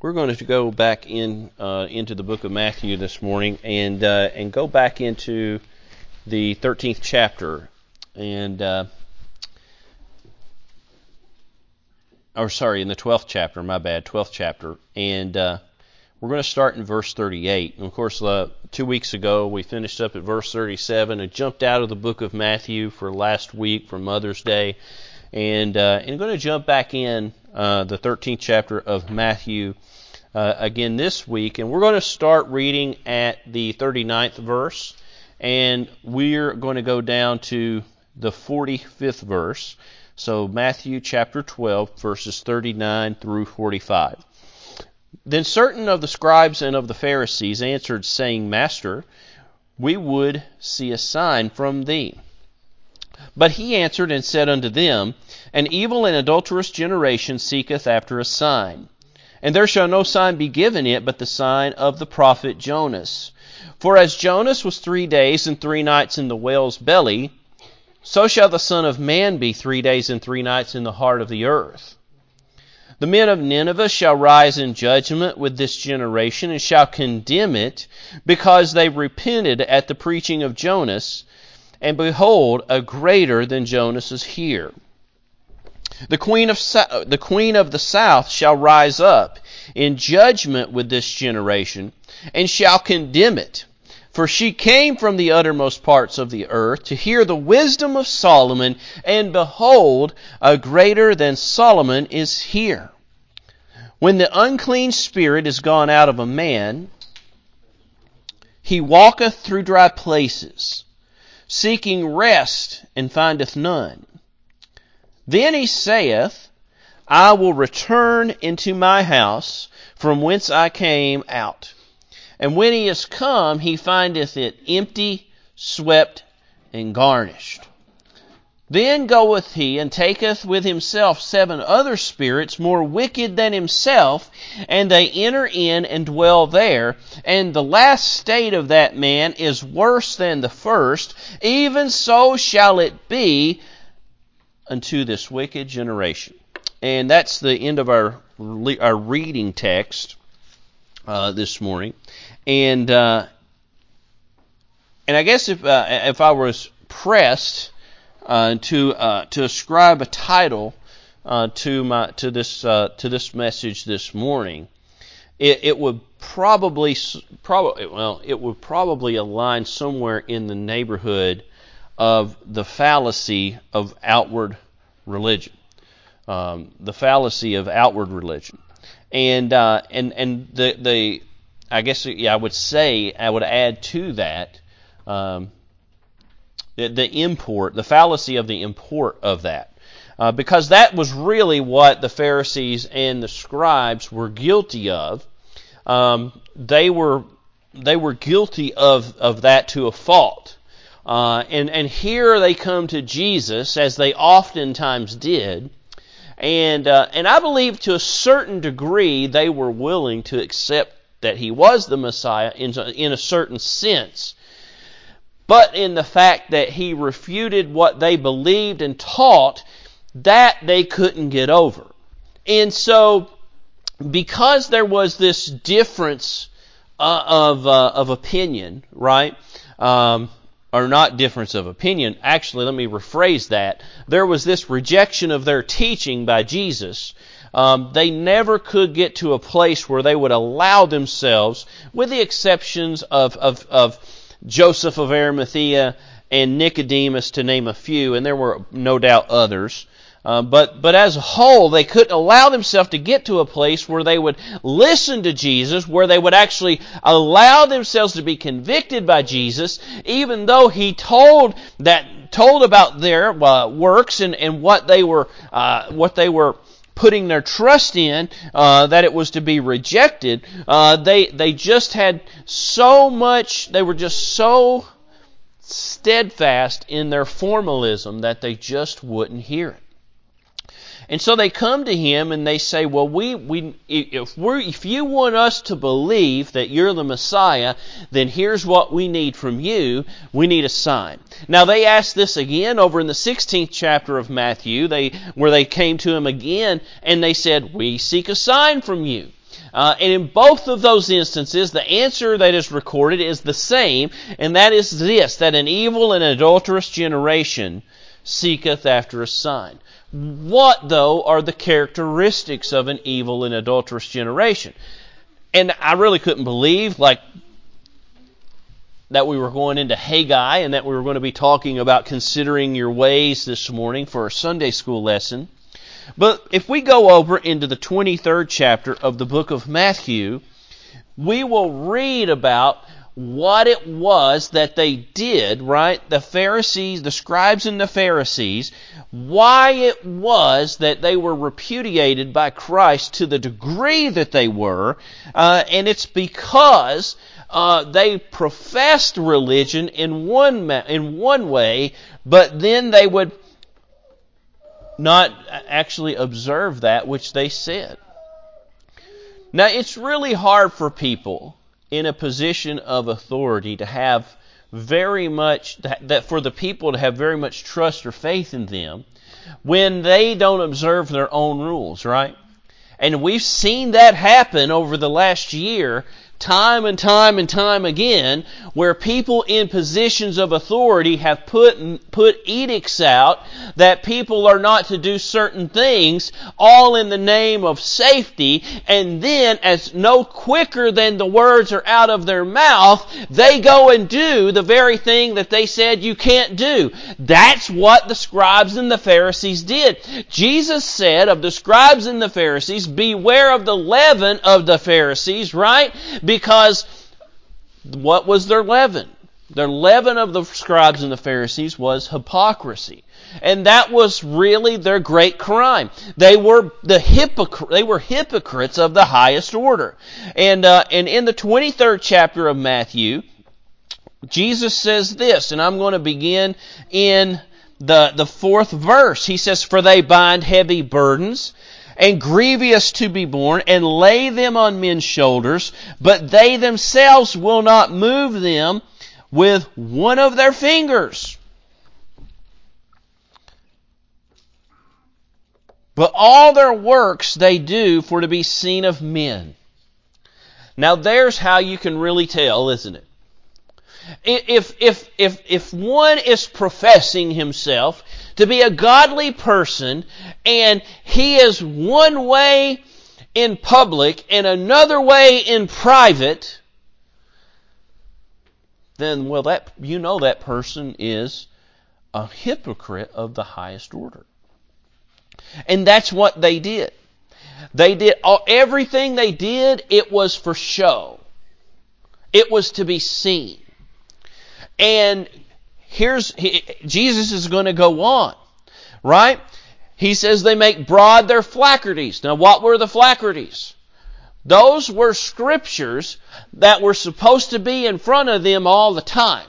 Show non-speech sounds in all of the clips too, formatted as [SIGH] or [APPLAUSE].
we're going to go back in uh, into the book of Matthew this morning and uh, and go back into the 13th chapter. And uh, or sorry in the 12th chapter my bad 12th chapter. And uh, we're going to start in verse 38 and of course uh, two weeks ago we finished up at verse 37 and jumped out of the book of Matthew for last week for Mother's Day. And uh, and going to jump back in uh, the 13th chapter of Matthew uh, again this week, and we're going to start reading at the 39th verse, and we're going to go down to the 45th verse. So Matthew chapter 12, verses 39 through 45. Then certain of the scribes and of the Pharisees answered, saying, Master, we would see a sign from thee. But he answered and said unto them, An evil and adulterous generation seeketh after a sign. And there shall no sign be given it but the sign of the prophet Jonas. For as Jonas was three days and three nights in the whale's belly, so shall the Son of Man be three days and three nights in the heart of the earth. The men of Nineveh shall rise in judgment with this generation and shall condemn it, because they repented at the preaching of Jonas and behold, a greater than Jonas is here. The queen of the queen of the south shall rise up in judgment with this generation and shall condemn it. For she came from the uttermost parts of the earth to hear the wisdom of Solomon, and behold, a greater than Solomon is here. When the unclean spirit is gone out of a man, he walketh through dry places seeking rest, and findeth none. Then he saith, I will return into my house from whence I came out. And when he is come, he findeth it empty, swept, and garnished. Then goeth he and taketh with himself seven other spirits more wicked than himself, and they enter in and dwell there. And the last state of that man is worse than the first. Even so shall it be unto this wicked generation. And that's the end of our our reading text uh, this morning. And uh, and I guess if uh, if I was pressed uh, to uh, to ascribe a title uh, to my to this to this message this morning, it, it would probably probably well it would probably align somewhere in the neighborhood of the fallacy of outward religion, um, the fallacy of outward religion, and uh, and and the the I guess yeah I would say I would add to that. Um, the, the import, the fallacy of the import of that. Uh, because that was really what the Pharisees and the scribes were guilty of. Um, they were they were guilty of, of that to a fault. Uh, and, and here they come to Jesus, as they oftentimes did, and, uh, and I believe to a certain degree they were willing to accept that he was the Messiah in, in a certain sense but in the fact that he refuted what they believed and taught, that they couldn't get over. And so, because there was this difference uh, of, uh, of opinion, right? Um, or not difference of opinion. Actually, let me rephrase that. There was this rejection of their teaching by Jesus. Um, they never could get to a place where they would allow themselves, with the exceptions of, of, of Joseph of Arimathea, and Nicodemus, to name a few, and there were no doubt others. Uh, but but as a whole, they couldn't allow themselves to get to a place where they would listen to Jesus, where they would actually allow themselves to be convicted by Jesus, even though He told that told about their uh, works and, and what they were uh, what they were putting their trust in uh, that it was to be rejected. Uh, they they just had so much. They were just so steadfast in their formalism that they just wouldn't hear it. And so they come to him and they say, "Well, we, we if we if you want us to believe that you're the Messiah, then here's what we need from you. We need a sign." Now they asked this again over in the 16th chapter of Matthew, they where they came to him again and they said, "We seek a sign from you." Uh, and in both of those instances, the answer that is recorded is the same, and that is this that an evil and adulterous generation seeketh after a sign. What, though, are the characteristics of an evil and adulterous generation? And I really couldn't believe, like, that we were going into Haggai and that we were going to be talking about considering your ways this morning for a Sunday school lesson. But if we go over into the 23rd chapter of the book of Matthew, we will read about what it was that they did, right? The Pharisees, the scribes and the Pharisees, why it was that they were repudiated by Christ to the degree that they were, uh, and it's because uh, they professed religion in one in one way, but then they would not actually observe that which they said. Now, it's really hard for people in a position of authority to have very much, that for the people to have very much trust or faith in them when they don't observe their own rules, right? And we've seen that happen over the last year time and time and time again where people in positions of authority have put put edicts out that people are not to do certain things all in the name of safety and then as no quicker than the words are out of their mouth they go and do the very thing that they said you can't do. That's what the scribes and the Pharisees did. Jesus said of the scribes and the Pharisees beware of the leaven of the Pharisees right because what was their leaven? Their leaven of the scribes and the Pharisees was hypocrisy. And that was really their great crime. They were the hypocr- they were hypocrites of the highest order. And uh, and in the 23rd chapter of Matthew, Jesus says this, and I'm going to begin in the, the fourth verse. He says, For they bind heavy burdens and grievous to be borne, and lay them on men's shoulders, but they themselves will not move them with one of their fingers. But all their works they do for to be seen of men. Now there's how you can really tell, isn't it? If, if, if, if one is professing himself to be a godly person and he is one way in public and another way in private, then well that you know that person is a hypocrite of the highest order. And that's what they did. They did all, everything they did, it was for show. It was to be seen. And here's he, Jesus is going to go on, right? He says they make broad their phylacteries. Now, what were the phylacteries? Those were scriptures that were supposed to be in front of them all the time.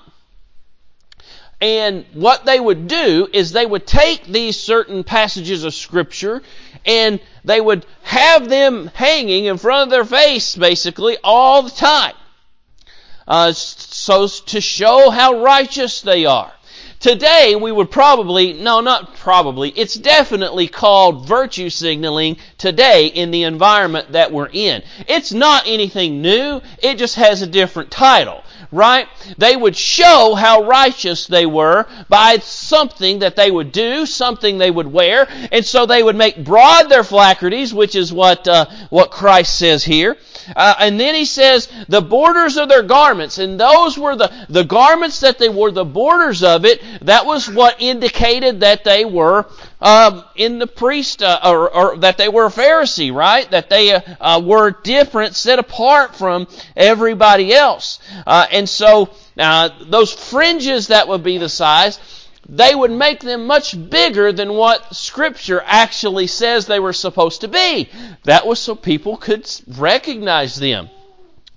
And what they would do is they would take these certain passages of scripture and they would have them hanging in front of their face basically all the time uh, so to show how righteous they are. Today, we would probably, no, not probably, it's definitely called virtue signaling today in the environment that we're in. It's not anything new, it just has a different title, right? They would show how righteous they were by something that they would do, something they would wear, and so they would make broad their phylacteries, which is what, uh, what Christ says here. Uh, and then he says the borders of their garments, and those were the, the garments that they wore, the borders of it, that was what indicated that they were um, in the priest, uh, or, or, that they were a Pharisee, right? That they uh, uh were different, set apart from everybody else. Uh, and so uh, those fringes that would be the size, they would make them much bigger than what Scripture actually says they were supposed to be. That was so people could recognize them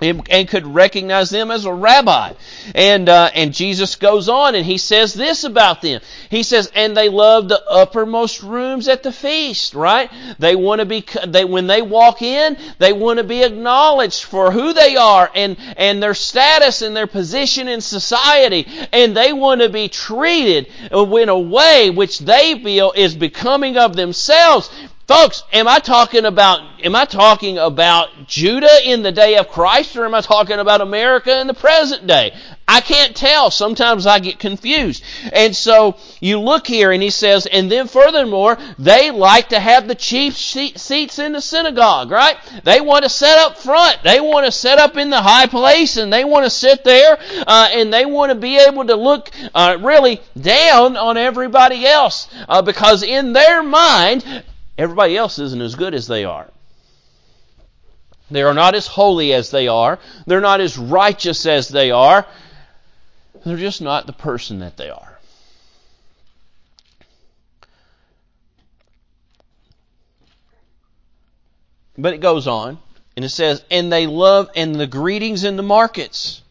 and could recognize them as a rabbi. And uh, and Jesus goes on and he says this about them. He says, "And they love the uppermost rooms at the feast." Right? They want to be. They when they walk in, they want to be acknowledged for who they are and and their status and their position in society, and they want to be treated in a way which they feel is becoming of themselves. Folks, am I talking about am I talking about Judah in the day of Christ or am I talking about America in the present day? I can't tell. Sometimes I get confused. And so you look here and he says, and then furthermore, they like to have the chief seats in the synagogue, right? They want to sit up front. They want to sit up in the high place and they want to sit there uh, and they want to be able to look uh, really down on everybody else uh, because in their mind, Everybody else isn't as good as they are. They are not as holy as they are. They're not as righteous as they are. They're just not the person that they are. But it goes on, and it says, and they love, and the greetings in the markets.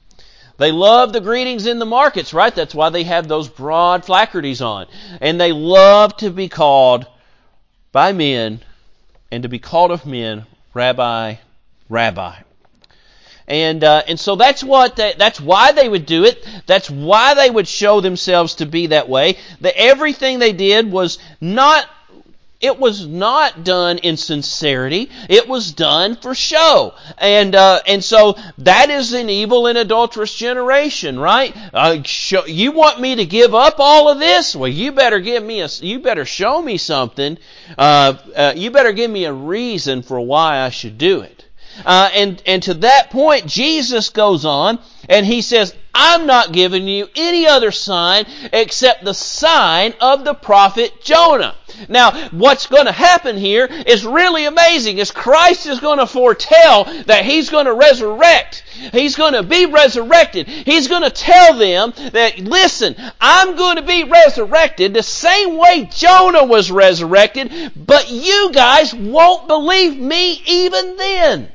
They love the greetings in the markets, right? That's why they have those broad placards on. And they love to be called by men and to be called of men rabbi, rabbi. And uh, and so that's what they, that's why they would do it. That's why they would show themselves to be that way. That everything they did was not it was not done in sincerity. It was done for show. And, uh, and so that is an evil and adulterous generation, right? Uh, show, you want me to give up all of this? Well, you better give me a, you better show me something. Uh, uh you better give me a reason for why I should do it. Uh, and, and to that point, Jesus goes on and he says, I'm not giving you any other sign except the sign of the prophet Jonah. Now, what's going to happen here is really amazing. Is Christ is going to foretell that He's going to resurrect. He's going to be resurrected. He's going to tell them that, listen, I'm going to be resurrected the same way Jonah was resurrected, but you guys won't believe me even then.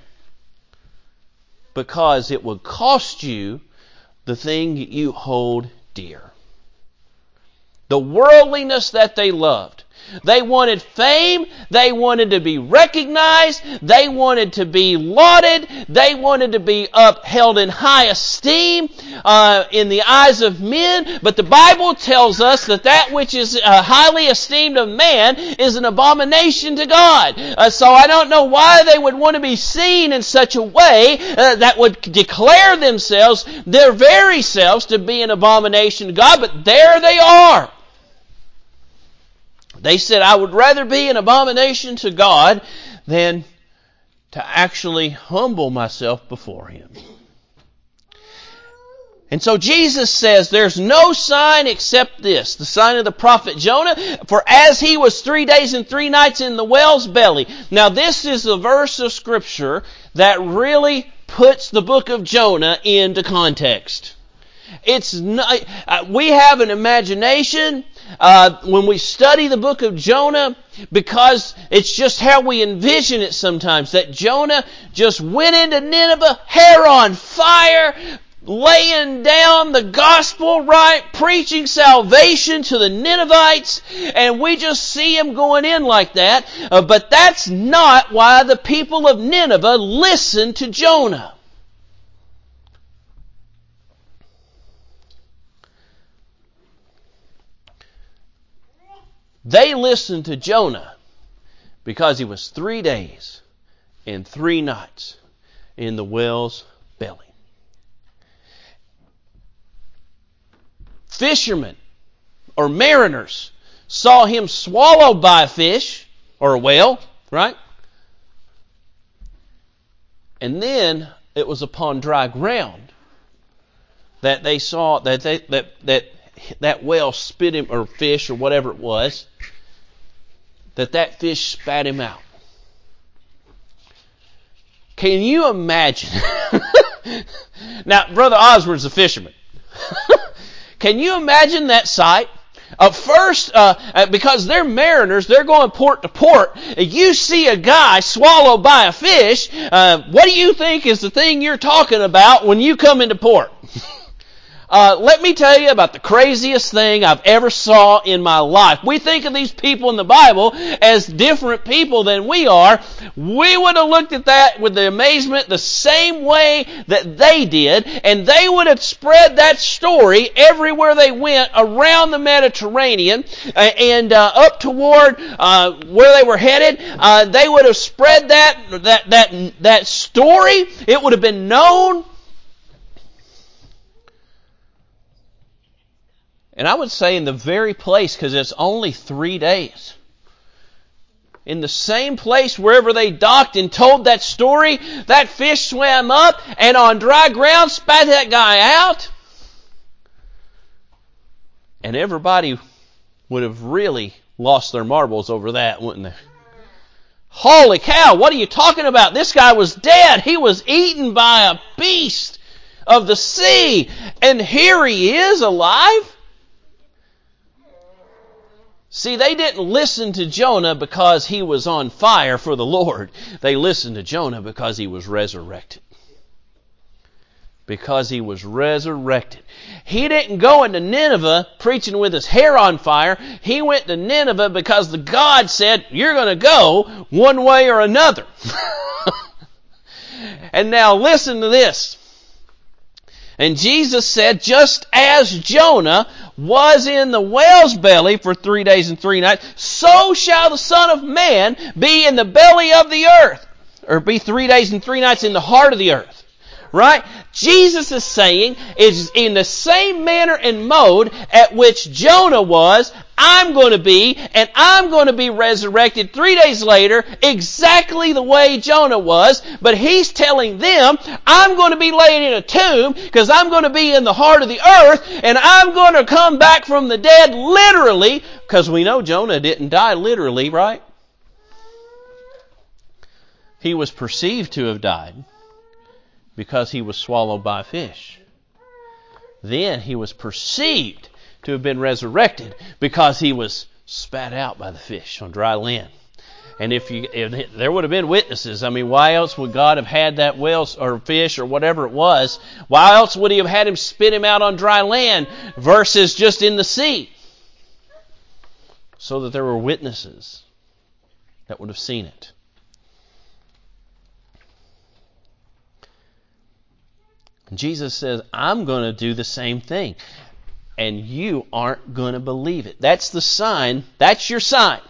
Because it would cost you the thing you hold dear. The worldliness that they loved they wanted fame. They wanted to be recognized. They wanted to be lauded. They wanted to be upheld in high esteem uh, in the eyes of men. But the Bible tells us that that which is uh, highly esteemed of man is an abomination to God. Uh, so I don't know why they would want to be seen in such a way uh, that would declare themselves, their very selves, to be an abomination to God. But there they are. They said, I would rather be an abomination to God than to actually humble myself before Him. And so Jesus says, there's no sign except this, the sign of the prophet Jonah, for as he was three days and three nights in the whale's belly. Now this is the verse of scripture that really puts the book of Jonah into context. It's not, uh, we have an imagination uh, when we study the book of Jonah because it's just how we envision it sometimes that Jonah just went into Nineveh, hair on fire, laying down the gospel right, preaching salvation to the Ninevites, and we just see him going in like that. Uh, but that's not why the people of Nineveh listened to Jonah. They listened to Jonah because he was three days and three nights in the whale's belly. Fishermen or mariners saw him swallowed by a fish or a whale, right? And then it was upon dry ground that they saw that they, that that that whale spit him or fish or whatever it was that that fish spat him out. Can you imagine? [LAUGHS] now, Brother Osborne's a fisherman. [LAUGHS] Can you imagine that sight? Uh, first, uh, because they're mariners, they're going port to port. You see a guy swallowed by a fish. Uh, what do you think is the thing you're talking about when you come into port? [LAUGHS] uh, let me tell you about the craziest thing I've ever saw in my life. We think of these people in the Bible as different people than we are. We would have looked at that with the amazement the same way that they did, and they would have spread that story everywhere they went around the Mediterranean uh, and uh, up toward uh, where they were headed. Uh, they would have spread that that that that story. It would have been known And I would say in the very place, because it's only three days. In the same place wherever they docked and told that story, that fish swam up and on dry ground spat that guy out. And everybody would have really lost their marbles over that, wouldn't they? Holy cow, what are you talking about? This guy was dead. He was eaten by a beast of the sea. And here he is alive. See, they didn't listen to Jonah because he was on fire for the Lord. They listened to Jonah because he was resurrected. Because he was resurrected. He didn't go into Nineveh preaching with his hair on fire. He went to Nineveh because the God said, you're going to go one way or another. [LAUGHS] and now listen to this. And Jesus said, just as Jonah was in the whale's belly for three days and three nights, so shall the Son of Man be in the belly of the earth. Or be three days and three nights in the heart of the earth. Right? Jesus is saying is in the same manner and mode at which Jonah was, I'm going to be, and I'm going to be resurrected three days later, exactly the way Jonah was, but he's telling them, I'm going to be laid in a tomb, because I'm going to be in the heart of the earth, and I'm going to come back from the dead literally, because we know Jonah didn't die literally, right? He was perceived to have died because he was swallowed by fish. Then he was perceived to have been resurrected because he was spat out by the fish on dry land. And if you, if there would have been witnesses, I mean, why else would God have had that whale or fish or whatever it was? Why else would He have had him spit him out on dry land versus just in the sea? So that there were witnesses that would have seen it. Jesus says, I'm going to do the same thing and you aren't going to believe it. That's the sign. That's your sign.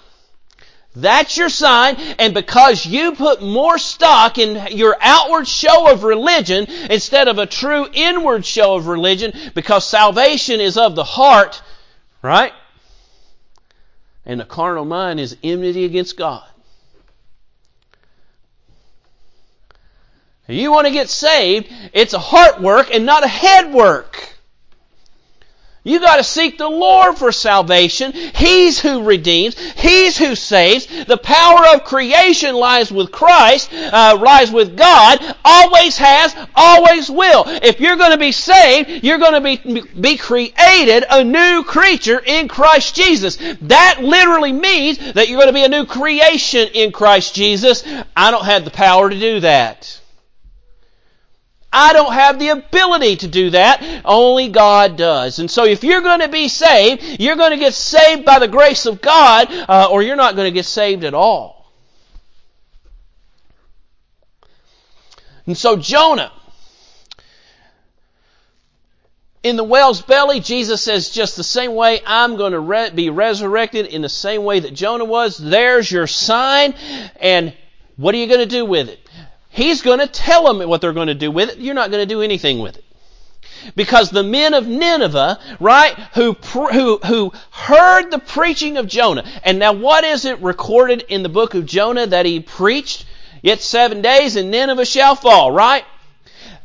That's your sign, and because you put more stock in your outward show of religion instead of a true inward show of religion, because salvation is of the heart, right? And the carnal mind is enmity against God. You want to get saved, it's a heart work and not a head work. You got to seek the Lord for salvation. He's who redeems. He's who saves. The power of creation lies with Christ, uh, lies with God. Always has, always will. If you're going to be saved, you're going to be be created a new creature in Christ Jesus. That literally means that you're going to be a new creation in Christ Jesus. I don't have the power to do that. I don't have the ability to do that. Only God does. And so if you're going to be saved, you're going to get saved by the grace of God, uh, or you're not going to get saved at all. And so Jonah, in the whale's belly, Jesus says, just the same way I'm going to re- be resurrected in the same way that Jonah was. There's your sign. And what are you going to do with it? He's going to tell them what they're going to do with it. You're not going to do anything with it. Because the men of Nineveh, right, who, who, who heard the preaching of Jonah, and now what is it recorded in the book of Jonah that he preached? Yet seven days and Nineveh shall fall, right?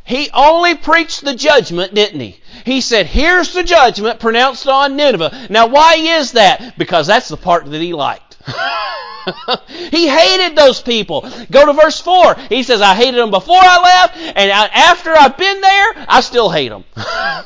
He only preached the judgment, didn't he? He said, here's the judgment pronounced on Nineveh. Now why is that? Because that's the part that he liked. [LAUGHS] he hated those people. Go to verse 4. He says, I hated them before I left, and after I've been there, I still hate them. [LAUGHS]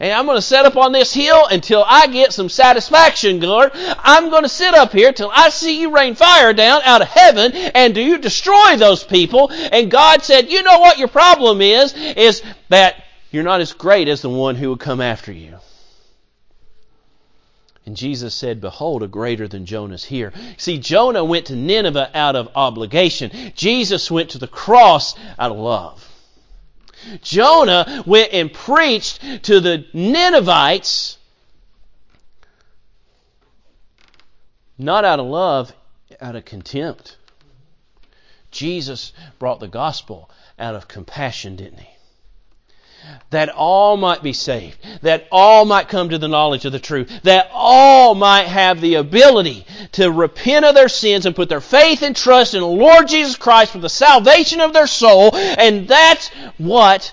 and I'm going to sit up on this hill until I get some satisfaction, Lord. I'm going to sit up here till I see you rain fire down out of heaven and do you destroy those people. And God said, you know what your problem is? Is that You're not as great as the one who would come after you. And Jesus said, Behold, a greater than Jonah's here. See, Jonah went to Nineveh out of obligation. Jesus went to the cross out of love. Jonah went and preached to the Ninevites not out of love, out of contempt. Jesus brought the gospel out of compassion, didn't he? That all might be saved, that all might come to the knowledge of the truth, that all might have the ability to repent of their sins and put their faith and trust in the Lord Jesus Christ for the salvation of their soul, and that's what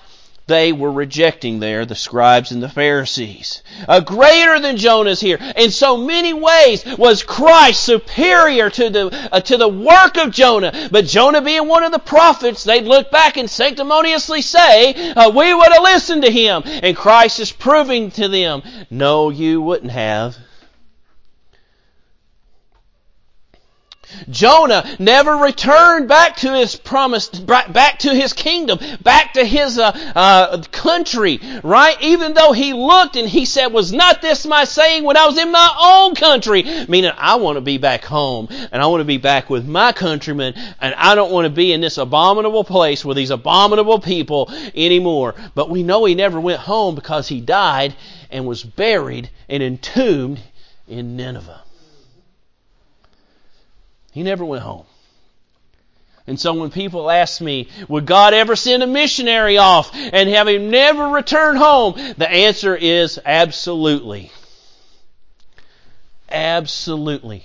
they were rejecting there, the scribes and the Pharisees. A greater than Jonah's here. In so many ways was Christ superior to the, uh, to the work of Jonah. But Jonah being one of the prophets, they'd look back and sanctimoniously say, uh, we would have listened to him. And Christ is proving to them, no, you wouldn't have. Jonah never returned back to his promised, back to his kingdom, back to his uh, uh, country, right? Even though he looked and he said, was not this my saying when I was in my own country? Meaning, I want to be back home and I want to be back with my countrymen and I don't want to be in this abominable place with these abominable people anymore. But we know he never went home because he died and was buried and entombed in Nineveh. He never went home. And so when people ask me, would God ever send a missionary off and have him never return home? The answer is absolutely. Absolutely.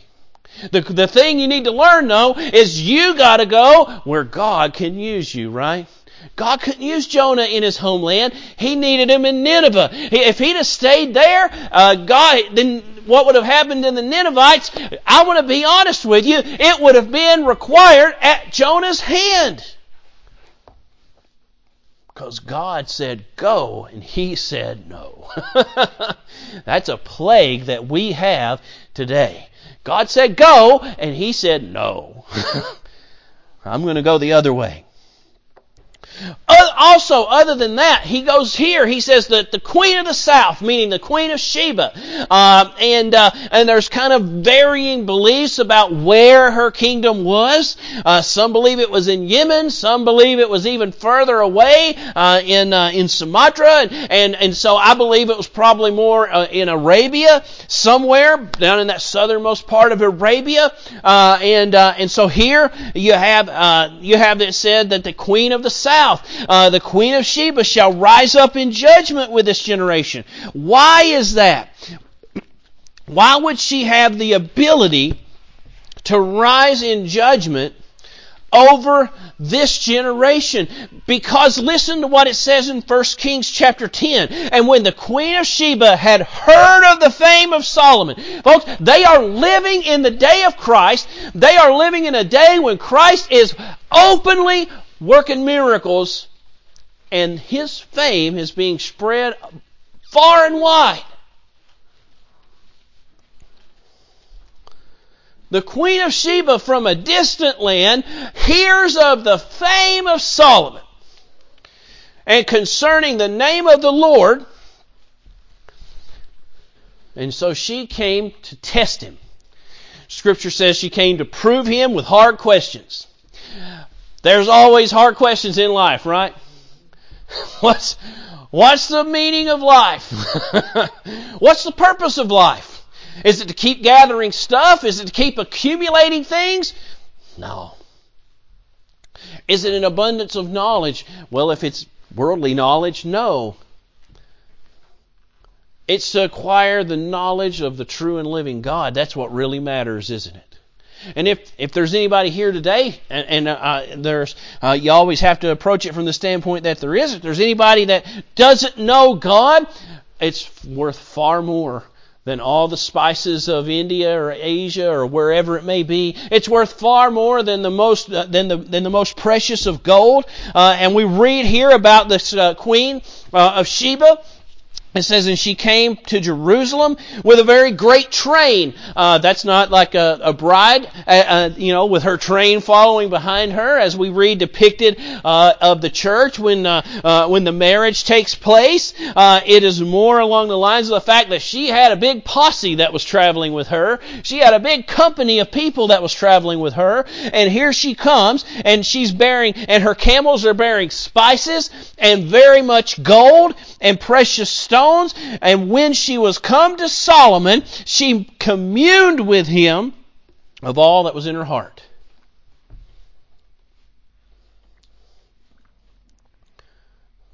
The, the thing you need to learn though is you gotta go where God can use you, right? God couldn't use Jonah in his homeland. He needed him in Nineveh. If he'd have stayed there, uh, God, then what would have happened in the Ninevites, I want to be honest with you, it would have been required at Jonah's hand. Because God said go, and he said no. [LAUGHS] That's a plague that we have today. God said go, and he said no. [LAUGHS] I'm going to go the other way. Also, other than that, he goes here. He says that the queen of the south, meaning the queen of Sheba, uh, and uh, and there's kind of varying beliefs about where her kingdom was. Uh, some believe it was in Yemen. Some believe it was even further away uh, in uh, in Sumatra, and, and, and so I believe it was probably more uh, in Arabia, somewhere down in that southernmost part of Arabia. and and so here you have you have it said that the queen of the south Uh, the queen of Sheba shall rise up in judgment with this generation. Why is that? Why would she have the ability to rise in judgment over this generation. Because listen to what it says in 1 Kings chapter 10. And when the queen of Sheba had heard of the fame of Solomon, folks, they are living in the day of Christ. They are living in a day when Christ is openly working miracles, and his fame is being spread far and wide. The Queen of Sheba from a distant land hears of the fame of Solomon. And concerning the name of the Lord, and so she came to test him. Scripture says she came to prove him with hard questions. There's always hard questions in life, right? [LAUGHS] What's, what's the meaning of life? [LAUGHS] what's the purpose of life? Is it to keep gathering stuff? Is it to keep accumulating things? No. Is it an abundance of knowledge? Well, if it's worldly knowledge, no. It's to acquire the knowledge of the true and living God. That's what really matters, isn't it? And if, if there's anybody here today, and, and uh, there's uh, you always have to approach it from the standpoint that there is. If there's anybody that doesn't know God, it's worth far more than all the spices of India or Asia or wherever it may be. It's worth far more than the most uh, than the than the most precious of gold. Uh, and we read here about this uh, queen uh, of Sheba it says, and she came to Jerusalem with a very great train. Uh, that's not like a, a bride, uh, uh, you know, with her train following behind her, as we read depicted uh, of the church when uh, uh, when the marriage takes place. it is more along the lines of the fact that she had a big posse that was traveling with her. She had a big company of people that was traveling with her, and here she comes, and she's bearing, and her camels are bearing spices and very much gold and precious stones. And when she was come to Solomon, she communed with him of all that was in her heart.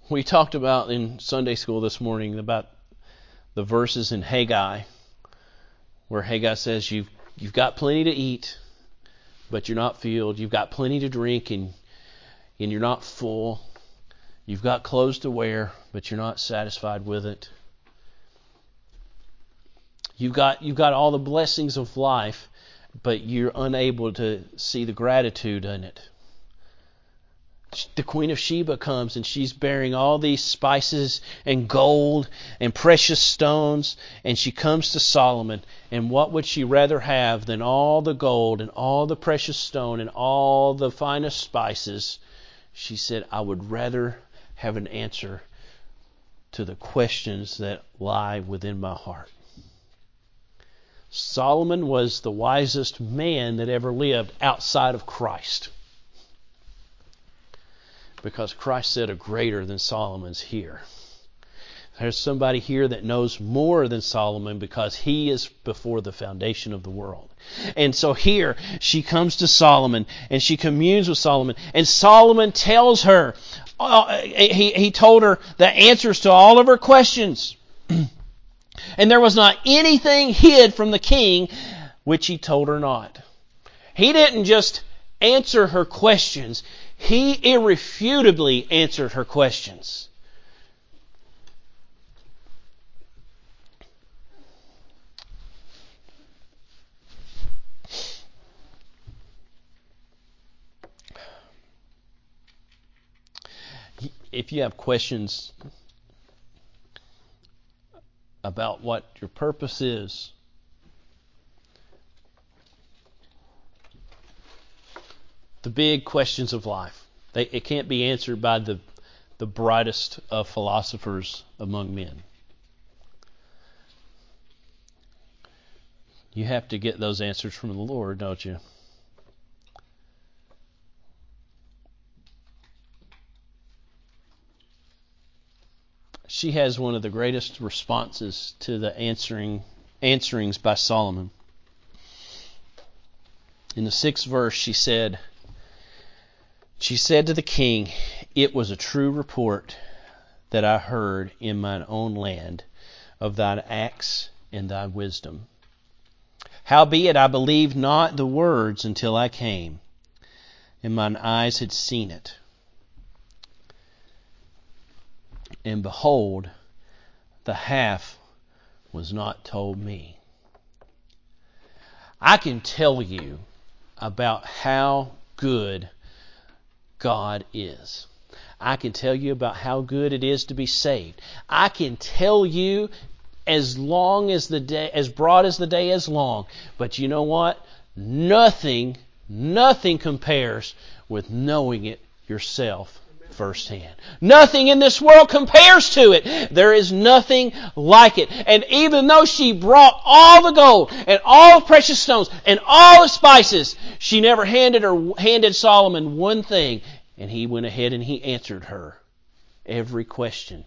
We talked about in Sunday school this morning about the verses in Haggai where Haggai says you've you've got plenty to eat, but you're not filled. You've got plenty to drink and and you're not full. You've got clothes to wear, but you're not satisfied with it. You've got you've got all the blessings of life, but you're unable to see the gratitude in it. The Queen of Sheba comes and she's bearing all these spices and gold and precious stones, and she comes to Solomon. And what would she rather have than all the gold and all the precious stone and all the finest spices? She said, I would rather have an answer to the questions that lie within my heart. Solomon was the wisest man that ever lived outside of Christ. Because Christ said, A greater than Solomon's here. There's somebody here that knows more than Solomon because he is before the foundation of the world. And so here she comes to Solomon and she communes with Solomon. And Solomon tells her, Uh, he, he told her the answers to all of her questions. [CLEARS THROAT] and there was not anything hid from the king which he told her not. He didn't just answer her questions, he irrefutably answered her questions. If you have questions about what your purpose is, the big questions of life, they, it can't be answered by the, the brightest of philosophers among men. You have to get those answers from the Lord, don't you? She has one of the greatest responses to the answering answerings by Solomon. In the sixth verse, she said, She said to the king, It was a true report that I heard in mine own land of thine acts and thy wisdom. Howbeit I believed not the words until I came, and mine eyes had seen it. And behold, the half was not told me. I can tell you about how good God is. I can tell you about how good it is to be saved. I can tell you as long as the day, as broad as the day is long. But you know what? Nothing, nothing compares with knowing it yourself firsthand. Nothing in this world compares to it. There is nothing like it. And even though she brought all the gold and all the precious stones and all the spices, she never handed her handed Solomon one thing, and he went ahead and he answered her every question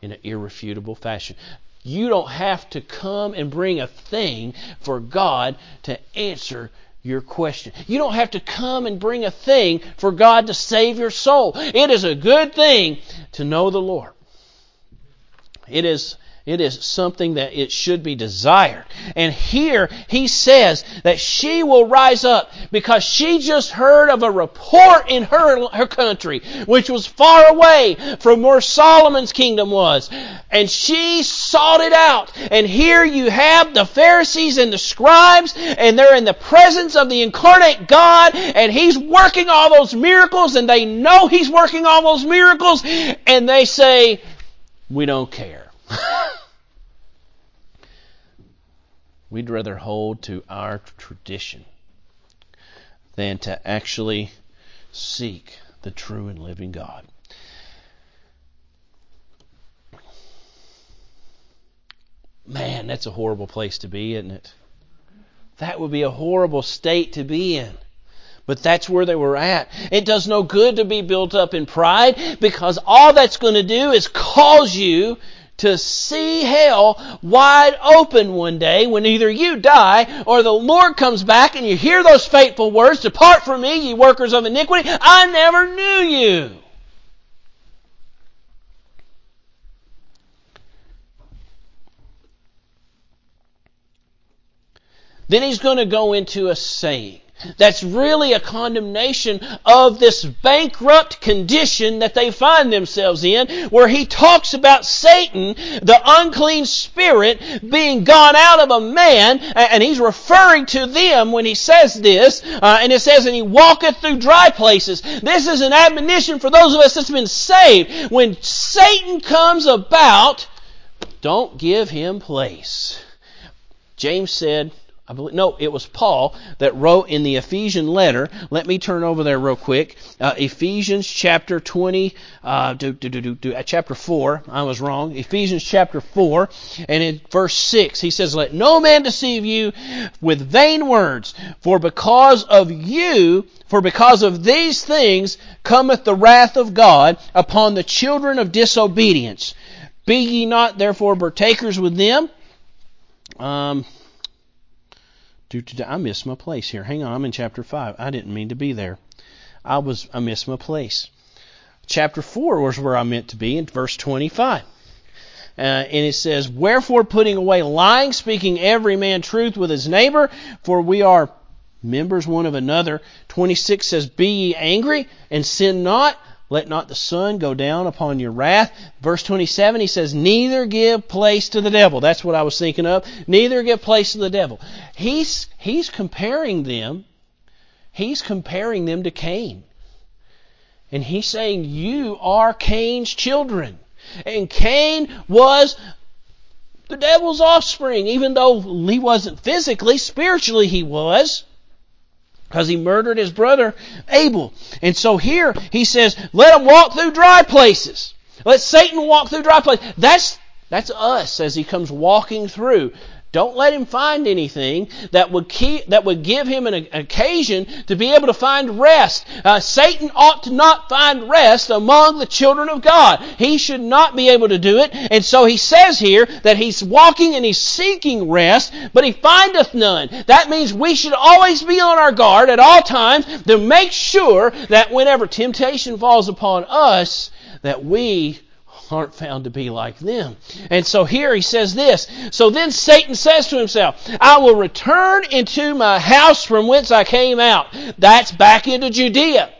in an irrefutable fashion. You don't have to come and bring a thing for God to answer your question. You don't have to come and bring a thing for God to save your soul. It is a good thing to know the Lord. It is it is something that it should be desired. And here he says that she will rise up because she just heard of a report in her, her country, which was far away from where Solomon's kingdom was. And she sought it out. And here you have the Pharisees and the scribes, and they're in the presence of the incarnate God, and he's working all those miracles, and they know he's working all those miracles, and they say, we don't care. [LAUGHS] We'd rather hold to our tradition than to actually seek the true and living God. Man, that's a horrible place to be, isn't it? That would be a horrible state to be in. But that's where they were at. It does no good to be built up in pride because all that's going to do is cause you to see hell wide open one day when either you die or the Lord comes back and you hear those fateful words, Depart from me, ye workers of iniquity, I never knew you. Then he's going to go into a saying that's really a condemnation of this bankrupt condition that they find themselves in, where he talks about Satan, the unclean spirit, being gone out of a man, and he's referring to them when he says this, uh, and it says, and he walketh through dry places. This is an admonition for those of us that's been saved. When Satan comes about, don't give him place. James said, I believe, no, it was Paul that wrote in the Ephesian letter. Let me turn over there real quick. Uh, Ephesians chapter 20, uh, do, do, do, uh, chapter 4. I was wrong. Ephesians chapter 4, and in verse 6, he says, Let no man deceive you with vain words, for because of you, for because of these things cometh the wrath of God upon the children of disobedience. Be ye not therefore partakers with them. Um, I missed my place here. Hang on, I'm in chapter 5. I didn't mean to be there. I was I missed my place. Chapter 4 was where I meant to be in verse 25. Uh, and it says, Wherefore putting away lying, speaking every man truth with his neighbor, for we are members one of another. 26 says, Be ye angry and sin not. Let not the sun go down upon your wrath. Verse 27, he says, Neither give place to the devil. That's what I was thinking of. Neither give place to the devil. He's, he's comparing them, he's comparing them to Cain. And he's saying, You are Cain's children. And Cain was the devil's offspring, even though he wasn't physically, spiritually he was because he murdered his brother Abel. And so here he says, let him walk through dry places. Let Satan walk through dry places. That's, that's us as he comes walking through. Don't let him find anything that would keep, that would give him an occasion to be able to find rest. Uh, Satan ought to not find rest among the children of God. He should not be able to do it. And so he says here that he's walking and he's seeking rest, but he findeth none. That means we should always be on our guard at all times to make sure that whenever temptation falls upon us, that we aren't found to be like them. And so here he says this. So then Satan says to himself, I will return into my house from whence I came out. That's back into Judea.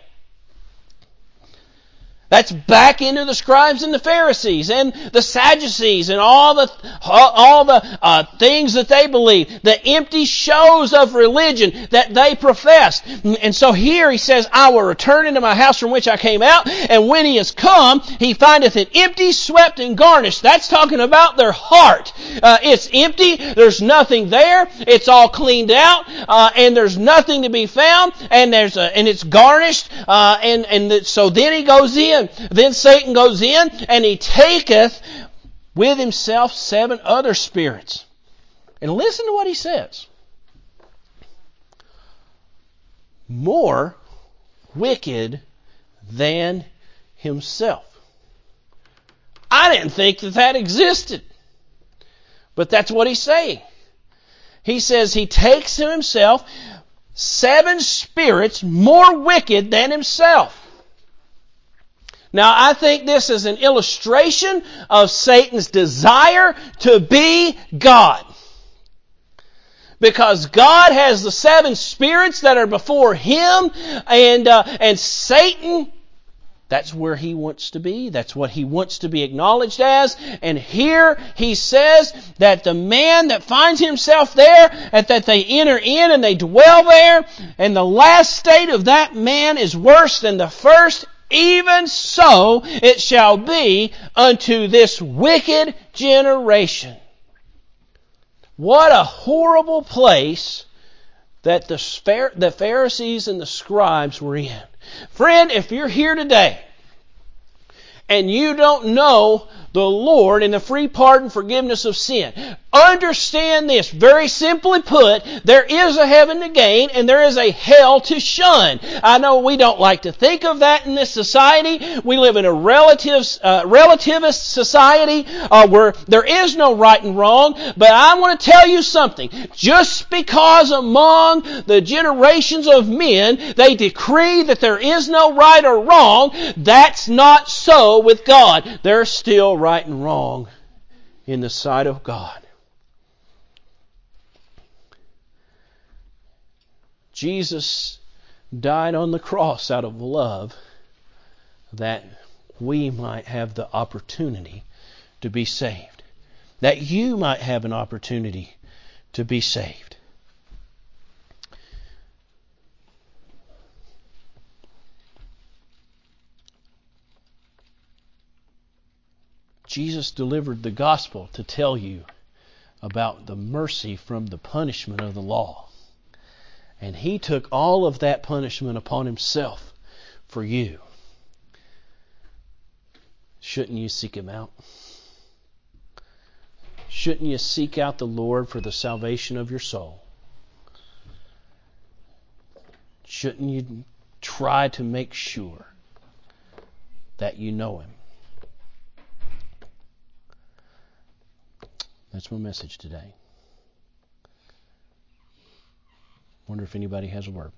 That's back into the scribes and the Pharisees and the Sadducees and all the all the uh, things that they believe, the empty shows of religion that they profess. And so here he says, "I will return into my house from which I came out, and when he is come, he findeth it empty, swept, and garnished." That's talking about their heart. Uh, it's empty. There's nothing there. It's all cleaned out, uh, and there's nothing to be found. And there's a, and it's garnished. Uh, and and the, so then he goes in then Satan goes in and he taketh with himself seven other spirits. And listen to what he says. More wicked than himself. I didn't think that that existed. But that's what he's saying. He says he takes to himself seven spirits more wicked than himself. Now, I think this is an illustration of Satan's desire to be God. Because God has the seven spirits that are before Him, and, uh, and Satan, that's where he wants to be. That's what he wants to be acknowledged as. And here he says that the man that finds himself there, that they enter in and they dwell there, and the last state of that man is worse than the first, even so it shall be unto this wicked generation. What a horrible place that the Pharisees and the scribes were in. Friend, if you're here today and you don't know the Lord and the free pardon forgiveness of sin. Understand this, very simply put, there is a heaven to gain and there is a hell to shun. I know we don't like to think of that in this society. We live in a relatives, uh, relativist society uh, where there is no right and wrong, but I want to tell you something. Just because among the generations of men they decree that there is no right or wrong, that's not so with God. There's still right and wrong in the sight of God. Jesus died on the cross out of love that we might have the opportunity to be saved, that you might have an opportunity to be saved. Jesus delivered the gospel to tell you about the mercy from the punishment of the law. And he took all of that punishment upon himself for you. Shouldn't you seek him out? Shouldn't you seek out the Lord for the salvation of your soul? Shouldn't you try to make sure that you know him? That's my message today. Wonder if anybody has a word.